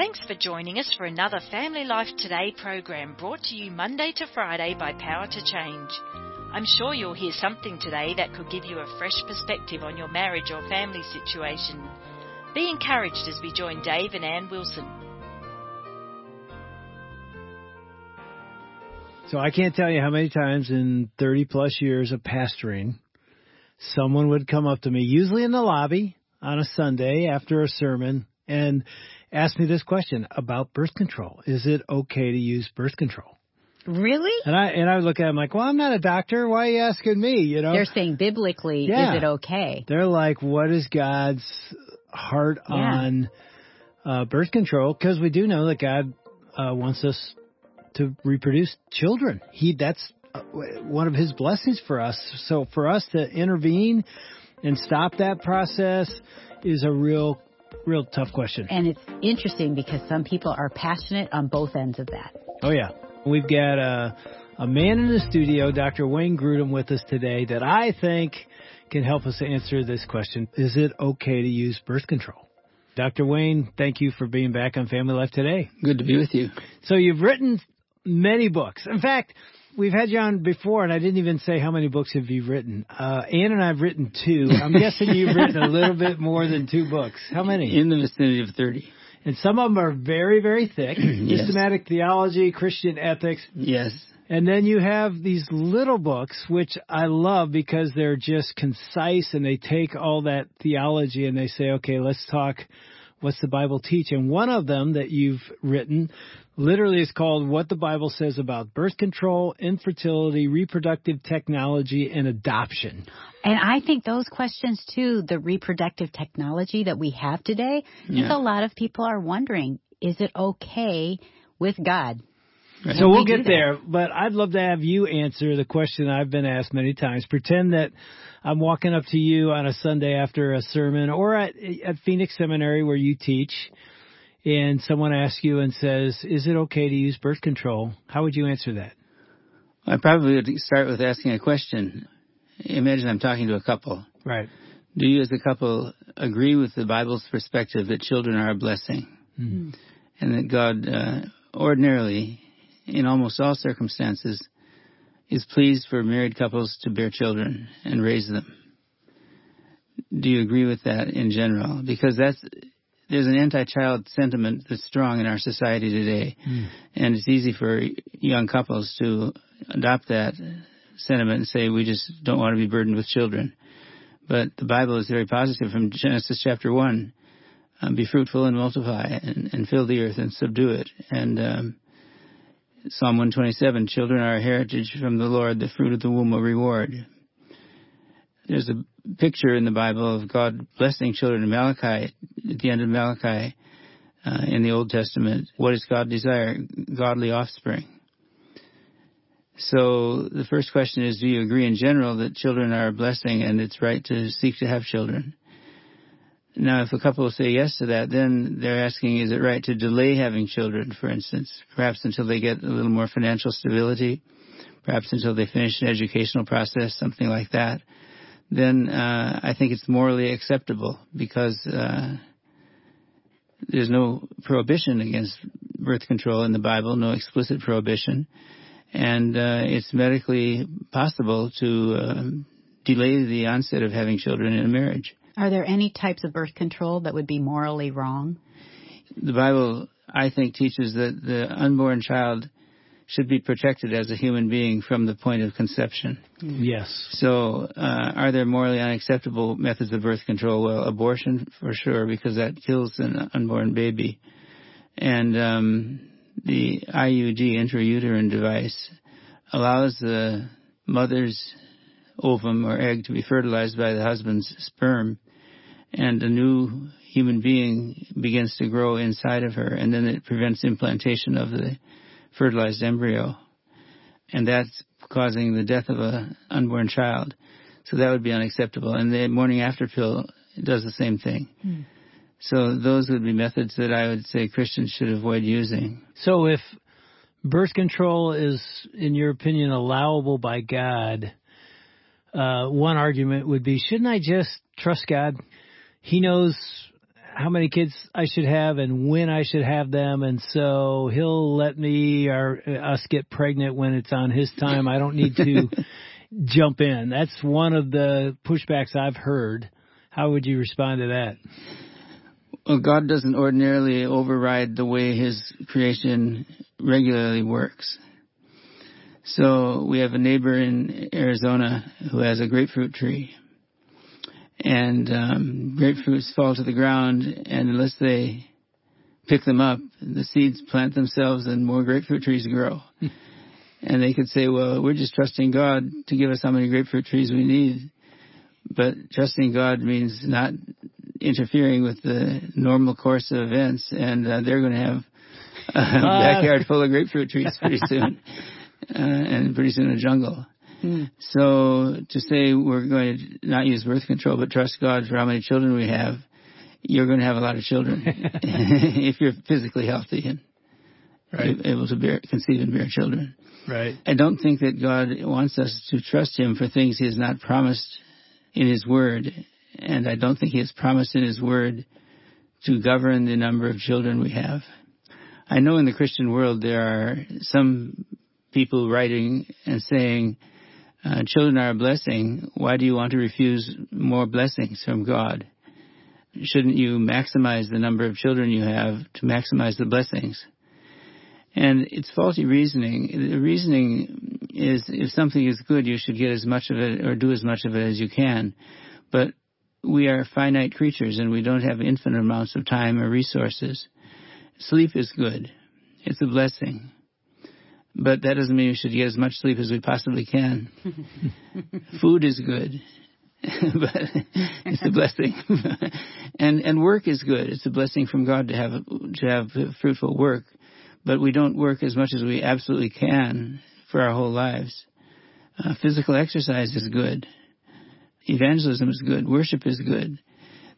Thanks for joining us for another Family Life Today program brought to you Monday to Friday by Power to Change. I'm sure you'll hear something today that could give you a fresh perspective on your marriage or family situation. Be encouraged as we join Dave and Ann Wilson. So I can't tell you how many times in 30 plus years of pastoring, someone would come up to me, usually in the lobby on a Sunday after a sermon, and asked me this question about birth control. Is it okay to use birth control? Really? And I and I would look at them like, well, I'm not a doctor. Why are you asking me? You know, They're saying biblically, Yeah. is it okay? they're like, what is God's heart Yeah. on uh, birth control? Because we do know that God uh, wants us to reproduce children. He that's uh, one of His blessings for us. So for us to intervene and stop that process is a real, real tough question. And it's interesting because some people are passionate on both ends of that. Oh yeah, we've got a a man in the studio, Dr. Wayne Grudem, with us today that I think can help us answer this question: Is it okay to use birth control? Dr. Wayne, thank you for being back on Family Life today. Good to be with you. So you've written many books. In fact, we've had you on before, and I didn't even say how many books have you written. Uh, Ann and I've written two. I'm guessing you've written a little bit more than two books. How many? In the vicinity of 30. And some of them are very, very thick. Yes. Systematic theology, Christian ethics. Yes. And then you have these little books, which I love because they're just concise and they take all that theology and they say, okay, let's talk. What's the Bible teach? And one of them that you've written literally is called What the Bible Says About Birth Control, Infertility, Reproductive Technology, and Adoption. And I think those questions too, the reproductive technology that we have today, I think Yeah. a lot of people are wondering, is it okay with God? So we'll get there, but I'd love to have you answer the question I've been asked many times. Pretend that I'm walking up to you on a Sunday after a sermon or at, at Phoenix Seminary where you teach, and someone asks you and says, Is it okay to use birth control? How would you answer that? I probably would start with asking a question. Imagine I'm talking to a couple. Right. Do you as a couple agree with the Bible's perspective that children are a blessing? Mhm. And that God uh, ordinarily, in almost all circumstances, is pleased for married couples to bear children and raise them. Do you agree with that in general? Because that's there's an anti-child sentiment that's strong in our society today, and it's easy for young couples to adopt that sentiment and say we just don't want to be burdened with children. But the Bible is very positive from Genesis chapter one. Um, be fruitful and multiply and, and fill the earth and subdue it. And um, Psalm 127, children are a heritage from the Lord, the fruit of the womb a reward. There's a picture in the Bible of God blessing children in Malachi, at the end of Malachi uh, in the Old Testament. What does God desire? Godly offspring. So the first question is, do you agree in general that children are a blessing and it's right to seek to have children? Now, if a couple say yes to that, then they're asking, is it right to delay having children, for instance, perhaps until they get a little more financial stability, perhaps until they finish an educational process, something like that? Then uh, I think it's morally acceptable because uh, there's no prohibition against birth control in the Bible, no explicit prohibition, and uh, it's medically possible to um, delay the onset of having children in a marriage. Are there any types of birth control that would be morally wrong? the Bible, I think, teaches that the unborn child should be protected as a human being from the point of conception. Yes. So, uh, are there morally unacceptable methods of birth control? Well, abortion for sure, because that kills an unborn baby. And um, the IUD, intrauterine device, allows the mother's ovum or egg to be fertilized by the husband's sperm, and a new human being begins to grow inside of her, and then it prevents implantation of the fertilized embryo, and that's causing the death of an unborn child. So that would be unacceptable. And the morning after pill does the same thing. Hmm. So those would be methods that I would say Christians should avoid using. So if birth control is, in your opinion, allowable by God, uh, one argument would be, shouldn't I just trust God? He knows how many kids I should have and when I should have them, and so he'll let me or us get pregnant when it's on his time. I don't need to jump in. That's one of the pushbacks I've heard. How would you respond to that? Well, God doesn't ordinarily override the way His creation regularly works. So we have a neighbor in Arizona who has a grapefruit tree. And um, grapefruits fall to the ground, and unless they pick them up, the seeds plant themselves and more grapefruit trees grow. and they could say, well, we're just trusting God to give us how many grapefruit trees we need. But trusting God means not interfering with the normal course of events, and uh, they're going to have a backyard full of grapefruit trees pretty soon, uh, and pretty soon a jungle. Hmm. So to say we're going to not use birth control but trust God for how many children we have, you're going to have a lot of children if you're physically healthy and right. able to bear, conceive and bear children. Right. I don't think that God wants us to trust Him for things He has not promised in His Word, and I don't think He has promised in His Word to govern the number of children we have. I know in the Christian world there are some people writing and saying, uh, children are a blessing. Why do you want to refuse more blessings from God? Shouldn't you maximize the number of children you have to maximize the blessings? And it's faulty reasoning. The reasoning is if something is good, you should get as much of it or do as much of it as you can. But we are finite creatures and we don't have infinite amounts of time or resources. Sleep is good. It's a blessing. But that doesn't mean we should get as much sleep as we possibly can. Food is good. but it's a blessing. and and work is good. It's a blessing from God to have to have fruitful work but we don't work as much as we absolutely can for our whole lives. Uh, physical exercise is good. Evangelism is good. Worship is good.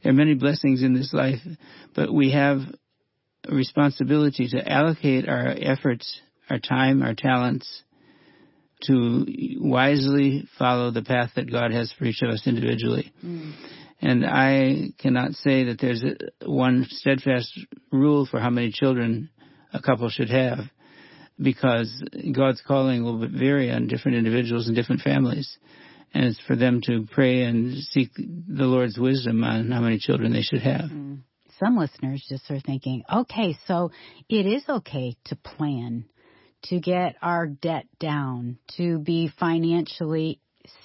There are many blessings in this life, but we have a responsibility to allocate our efforts, our time, our talents to wisely follow the path that God has for each of us individually. Mm. And I cannot say that there's a, one steadfast rule for how many children a couple should have because God's calling will vary on different individuals and different families. And it's for them to pray and seek the Lord's wisdom on how many children they should have. Mm. Some listeners just are thinking, okay, so it is okay to plan, to get our debt down, to be financially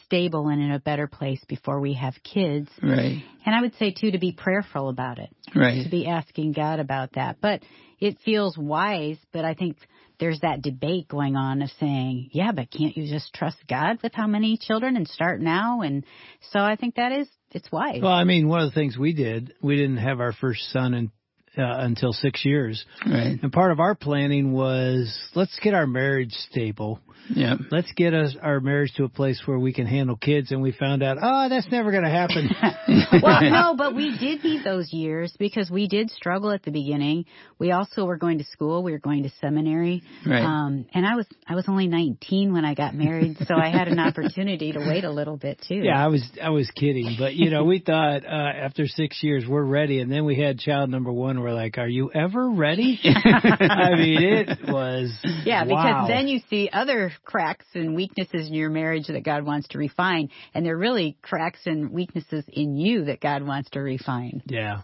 stable and in a better place before we have kids. Right. And I would say too to be prayerful about it. Right. To be asking God about that. But it feels wise, but I think there's that debate going on of saying, yeah, but can't you just trust God with how many children and start now? And so I think that is, it's wise. Well, I mean, one of the things we did, we didn't have our first son in, uh, until six years. Right. And part of our planning was let's get our marriage stable yeah. Let's get us our marriage to a place where we can handle kids, and we found out, oh, that's never going to happen. well, no, but we did need those years because we did struggle at the beginning. We also were going to school. We were going to seminary. Right. Um, and I was I was only 19 when I got married, so I had an opportunity to wait a little bit too. Yeah, I was I was kidding, but you know, we thought uh, after six years we're ready, and then we had child number one. We're like, are you ever ready? I mean, it was. Yeah, wow. because then you see other cracks and weaknesses in your marriage that God wants to refine, and they're really cracks and weaknesses in you that God wants to refine. Yeah.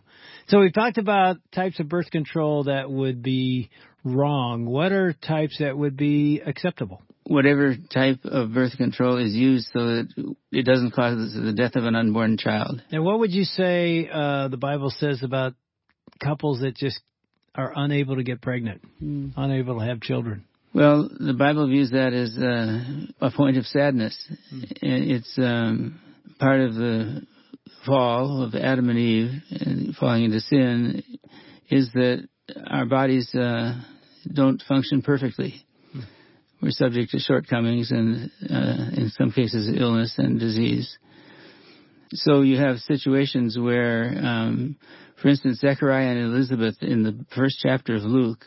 So we've talked about types of birth control that would be wrong. What are types that would be acceptable? Whatever type of birth control is used so that it doesn't cause the death of an unborn child. And what would you say uh, the Bible says about couples that just are unable to get pregnant, mm. unable to have children? Well, the Bible views that as uh, a point of sadness. Mm. It's um, part of the fall of Adam and Eve and falling into sin is that our bodies uh, don't function perfectly. Mm. We're subject to shortcomings and, uh, in some cases, illness and disease. So you have situations where, um, for instance, Zechariah and Elizabeth in the first chapter of Luke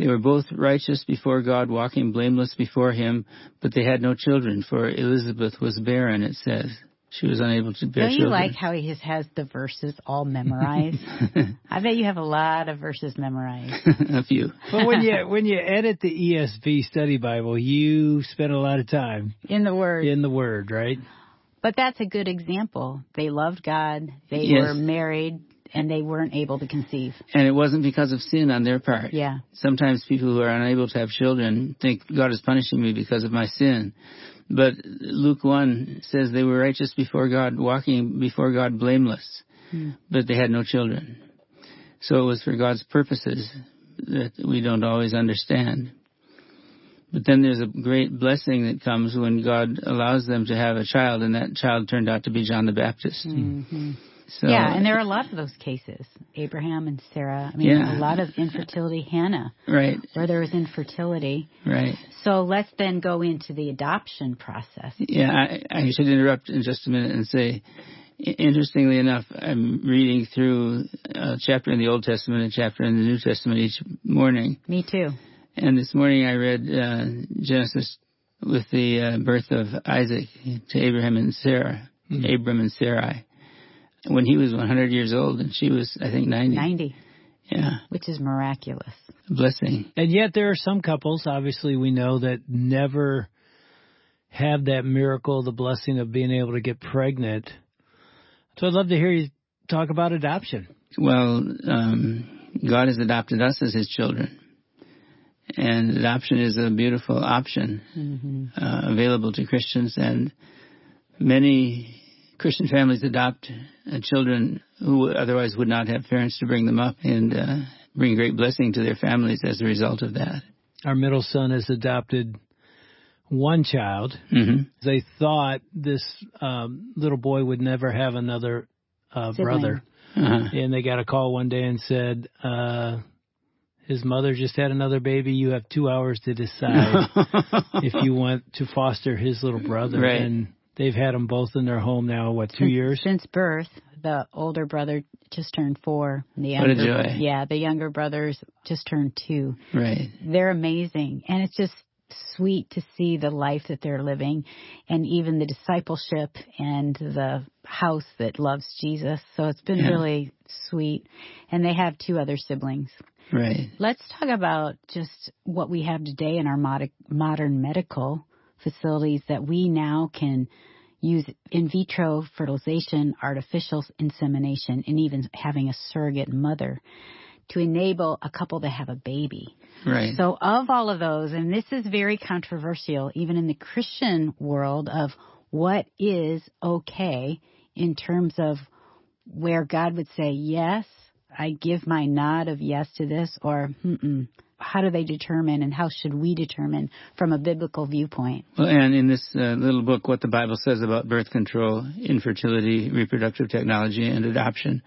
they were both righteous before God, walking blameless before Him, but they had no children, for Elizabeth was barren, it says. she was unable to bear Don't you children. like how he just has the verses all memorized? I bet you have a lot of verses memorized. a few. But when you when you edit the ESV Study Bible, you spend a lot of time In the Word. in the Word, right? But that's a good example. They loved God. They Yes. were married and they weren't able to conceive. And it wasn't because of sin on their part. Yeah. Sometimes people who are unable to have children think God is punishing me because of my sin. But Luke 1 says they were righteous before God, walking before God blameless, hmm. but they had no children. So it was for God's purposes that we don't always understand. But then there's a great blessing that comes when God allows them to have a child, and that child turned out to be John the Baptist. Mm-hmm. So, yeah, and there are a lot of those cases. Abraham and Sarah. I mean, Yeah. a lot of infertility. Hannah, right, where there was infertility. right. So let's then go into the adoption process. Yeah, I, I should interrupt in just a minute and say, interestingly enough, I'm reading through a chapter in the Old Testament and a chapter in the New Testament each morning. Me too. And this morning I read uh, Genesis with the uh, birth of Isaac to Abraham and Sarah, Abram and Sarai, when he was 100 years old and she was, I think, 90. 90, Yeah, which is miraculous. a blessing. And yet there are some couples, obviously we know, that never have that miracle, the blessing of being able to get pregnant. So I'd love to hear you talk about adoption. Well, um, God has adopted us as His children, and adoption is a beautiful option uh, available to Christians. And many Christian families adopt uh, children who otherwise would not have parents to bring them up, and uh, bring great blessing to their families as a result of that. Our middle son has adopted one child. hmm They thought this um, little boy would never have another uh, brother. Uh-huh. And they got a call one day and said, uh, his mother just had another baby. You have two hours to decide if you want to foster his little brother. Right. And they've had them both in their home now, what, two Since- years? Since birth, the older brother just turned four. and The What a younger, joy. Yeah, the younger brothers just turned two. right. They're amazing. And it's just sweet to see the life that they're living and even the discipleship and the house that loves Jesus. So it's been Yeah. really sweet. And they have two other siblings. Right. Let's talk about just what we have today in our mod- modern medical facilities that we now can use in vitro fertilization, artificial insemination, and even having a surrogate mother to enable a couple to have a baby. Right. So, of all of those, and this is very controversial, even in the Christian world, of what is okay in terms of where God would say, yes, I give my nod of yes to this, or mm how do they determine and how should we determine from a biblical viewpoint? Well, and in this uh, little book, what the Bible says about birth control, infertility, reproductive technology, and adoption,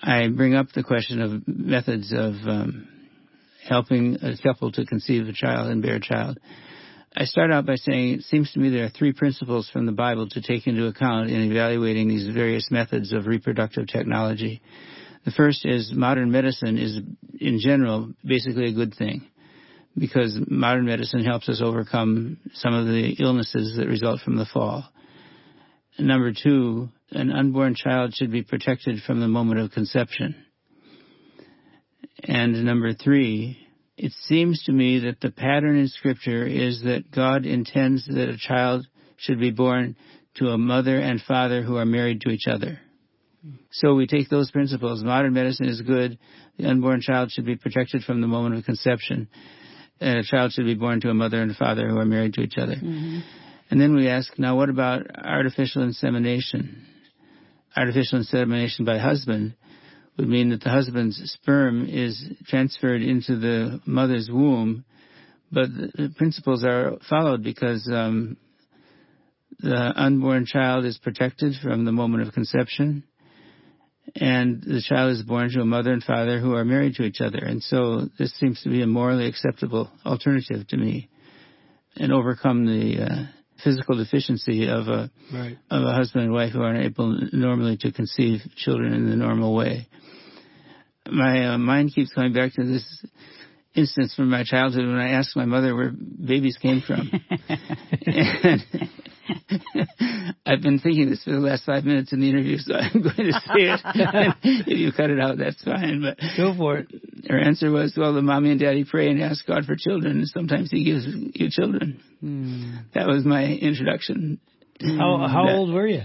I bring up the question of methods of um, helping a couple to conceive a child and bear a child. I start out by saying it seems to me there are three principles from the Bible to take into account in evaluating these various methods of reproductive technology. The first is modern medicine is, in general, basically a good thing because modern medicine helps us overcome some of the illnesses that result from the fall. Number two, an unborn child should be protected from the moment of conception. And number three, it seems to me that the pattern in Scripture is that God intends that a child should be born to a mother and father who are married to each other. So we take those principles. Modern medicine is good. The unborn child should be protected from the moment of conception. And a child should be born to a mother and father who are married to each other. And then we ask, now what about artificial insemination? Artificial insemination by husband would mean that the husband's sperm is transferred into the mother's womb, but the, the principles are followed because um, the unborn child is protected from the moment of conception, and the child is born to a mother and father who are married to each other. And so this seems to be a morally acceptable alternative to me, and overcome the uh, physical deficiency of a Right. of a husband and wife who aren't able normally to conceive children in the normal way. My uh, mind keeps going back to this instance from my childhood when I asked my mother where babies came from. and I've been thinking this for the last five minutes in the interview, so I'm going to say it. if you cut it out, that's fine. But go for it. Her answer was, "Well, the mommy and daddy pray and ask God for children, and sometimes He gives you children." Mm. That was my introduction. How how that, old were you?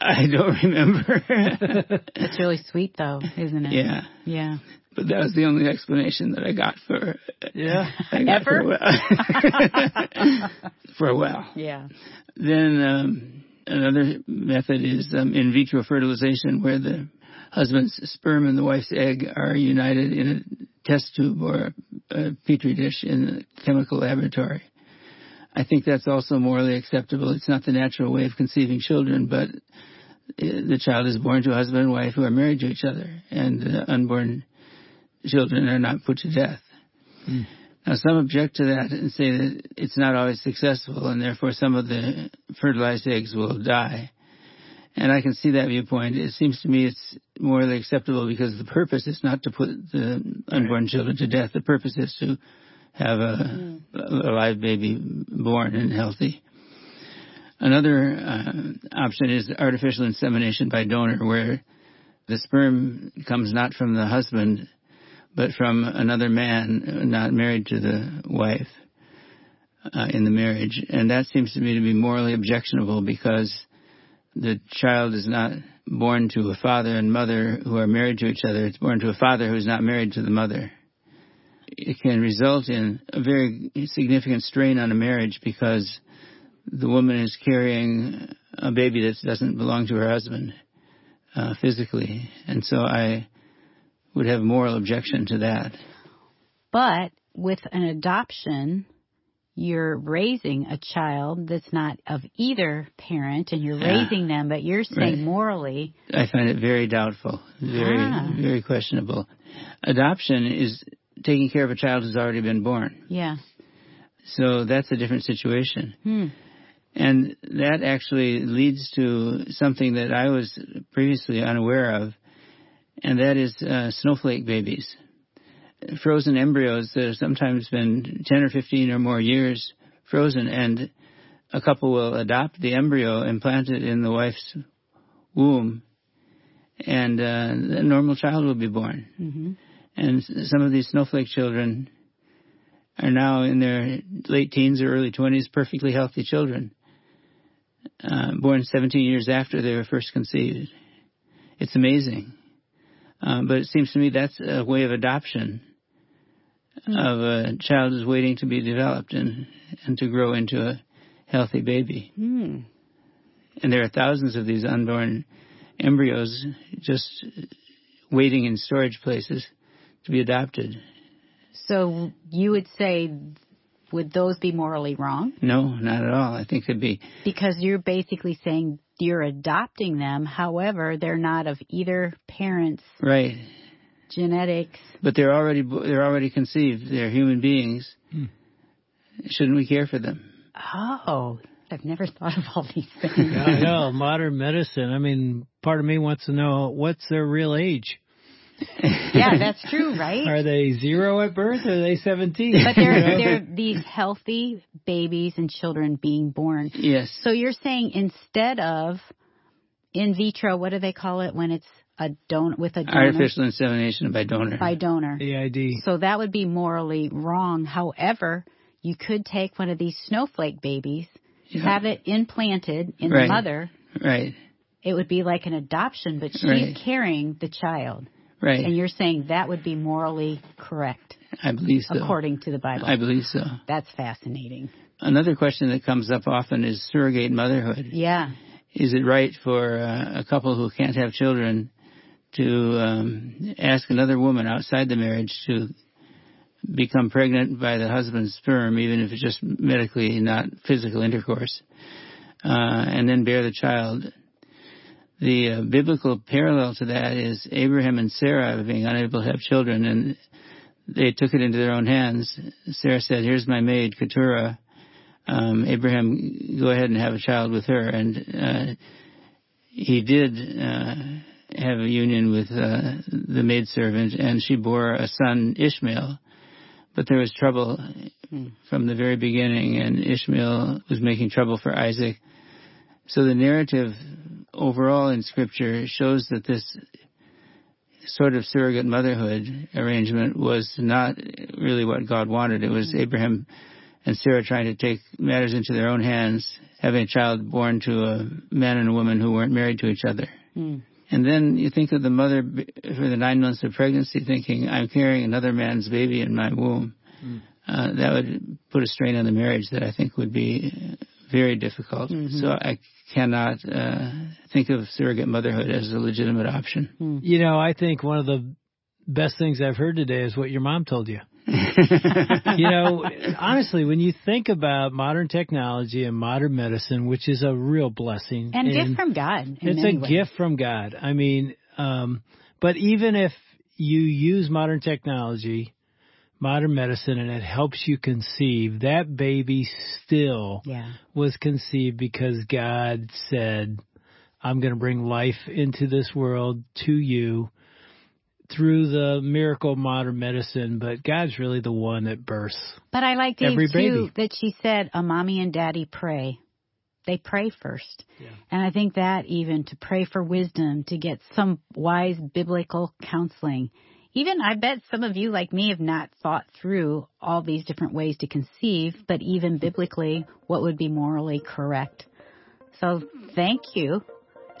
I don't remember. That's really sweet, though, isn't it? Yeah. Yeah. But that was the only explanation that I got for. Yeah. Got Ever. For a, while. for a while. Yeah. Then um, another method is um, in vitro fertilization, where the husband's sperm and the wife's egg are united in a test tube or a petri dish in a chemical laboratory. I think that's also morally acceptable. It's not the natural way of conceiving children, but the child is born to a husband and wife who are married to each other, and the unborn children are not put to death. Mm. Now, some object to that and say that it's not always successful, and therefore some of the fertilized eggs will die. And I can see that viewpoint. It seems to me it's morally acceptable because the purpose is not to put the unborn children to death. The purpose is to have a, mm. a live baby born and healthy. Another uh, option is artificial insemination by donor, where the sperm comes not from the husband, but from another man not married to the wife uh, in the marriage. And that seems to me to be morally objectionable because the child is not born to a father and mother who are married to each other. It's born to a father who is not married to the mother it can result in a very significant strain on a marriage because the woman is carrying a baby that doesn't belong to her husband uh, physically, and so I would have moral objection to that. But with an adoption, you're raising a child that's not of either parent, and you're yeah. raising them, but you're saying right. morally. I find it very doubtful, very, ah. very questionable. Adoption is taking care of a child who's already been born. Yeah. So that's a different situation. Hmm. And that actually leads to something that I was previously unaware of, and that is uh, snowflake babies. Frozen embryos that have sometimes been 10 or 15 or more years frozen, and a couple will adopt the embryo and plant it in the wife's womb, and uh, a normal child will be born. Mm-hmm. And some of these snowflake children are now in their late teens or early 20s, perfectly healthy children, uh, born 17 years after they were first conceived. It's amazing. Um, but it seems to me that's a way of adoption mm. of a child who's waiting to be developed and, and to grow into a healthy baby. Mm. And there are thousands of these unborn embryos just waiting in storage places to be adopted. So you would say, would those be morally wrong? No, not at all. I think it'd be because you're basically saying you're adopting them. However, they're not of either parent's right genetics. But they're already they're already conceived. They're human beings. Hmm. Shouldn't we care for them? Oh, I've never thought of all these things. yeah, I know modern medicine. I mean, part of me wants to know what's their real age yeah, that's true, right? Are they zero at birth or are they 17? But they're, they're these healthy babies and children being born. Yes. So you're saying instead of in vitro, what do they call it when it's a don with a donor? Artificial insemination by donor. By donor. AID. So that would be morally wrong. However, you could take one of these snowflake babies, yeah. have it implanted in right. the mother. Right. It would be like an adoption, but she's right. carrying the child. Right. And you're saying that would be morally correct. I believe so. According to the Bible. I believe so. That's fascinating. Another question that comes up often is surrogate motherhood. Yeah. Is it right for uh, a couple who can't have children to um, ask another woman outside the marriage to become pregnant by the husband's sperm, even if it's just medically not physical intercourse, uh, and then bear the child? The uh, biblical parallel to that is Abraham and Sarah being unable to have children, and they took it into their own hands. Sarah said, "Here's my maid Keturah. Um, Abraham, go ahead and have a child with her." And uh, he did uh, have a union with uh, the maidservant, and she bore a son, Ishmael. but there was trouble from the very beginning, and Ishmael was making trouble for Isaac. So the narrative overall in Scripture shows that this sort of surrogate motherhood arrangement was not really what God wanted. It was Abraham and Sarah trying to take matters into their own hands, having a child born to a man and a woman who weren't married to each other. Hmm. And then you think of the mother for the nine months of pregnancy thinking, I'm carrying another man's baby in my womb. Uh, that would put a strain on the marriage that I think would be very difficult. So I cannot uh, think of surrogate motherhood as a legitimate option. You know, I think one of the best things I've heard today is what your mom told you. you know, honestly, when you think about modern technology and modern medicine, which is a real blessing, And gift from God. it's a many ways. gift from God. I mean, um, but even if you use modern technology, modern medicine, and it helps you conceive, that baby still Yeah. was conceived because God said, I'm going to bring life into this world to you through the miracle of modern medicine, but God's really the one that births. But I like Dave Every too baby. that she said a mommy and daddy pray. They pray first. Yeah. And I think that even to pray for wisdom, to get some wise biblical counseling. Even I bet some of you like me have not thought through all these different ways to conceive, but even biblically, what would be morally correct. So thank you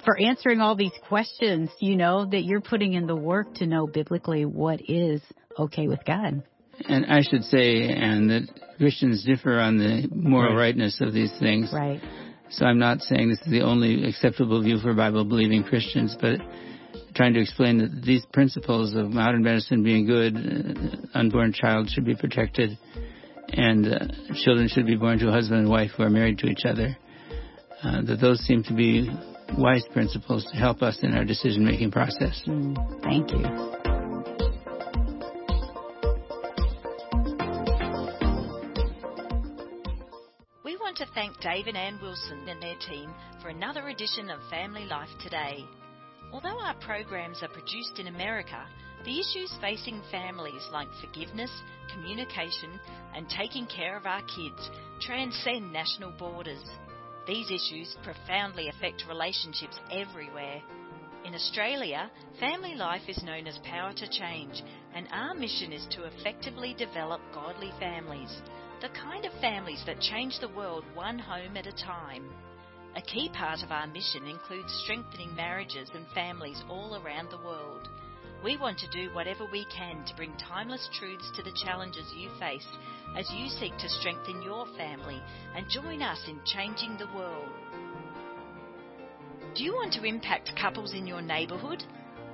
for answering all these questions, you know, that you're putting in the work to know biblically what is okay with God. And I should say, and that Christians differ on the moral Right. rightness of these things. Right. So I'm not saying this is the only acceptable view for Bible believing Christians, but trying to explain that these principles of modern medicine being good, uh, unborn child should be protected, and uh, children should be born to a husband and wife who are married to each other. Uh, that those seem to be wise principles to help us in our decision making process. Mm, thank you. We want to thank Dave and Ann Wilson and their team for another edition of Family Life Today. Although our programs are produced in America, the issues facing families like forgiveness, communication, and taking care of our kids transcend national borders. These issues profoundly affect relationships everywhere. In Australia, family life is known as Power to Change, and our mission is to effectively develop godly families, the kind of families that change the world one home at a time. A key part of our mission includes strengthening marriages and families all around the world. We want to do whatever we can to bring timeless truths to the challenges you face as you seek to strengthen your family and join us in changing the world. Do you want to impact couples in your neighbourhood?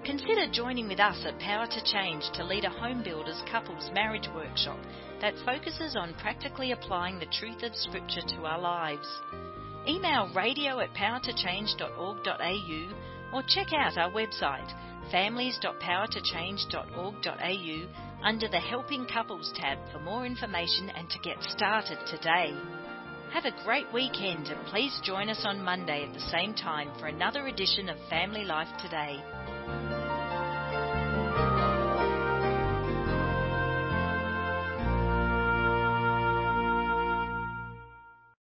Consider joining with us at Power to Change to lead a home builders couples marriage workshop that focuses on practically applying the truth of Scripture to our lives. Email radio at powertochange.org.au or check out our website families.powertochange.org.au under the Helping Couples tab for more information and to get started today. Have a great weekend and please join us on Monday at the same time for another edition of Family Life Today.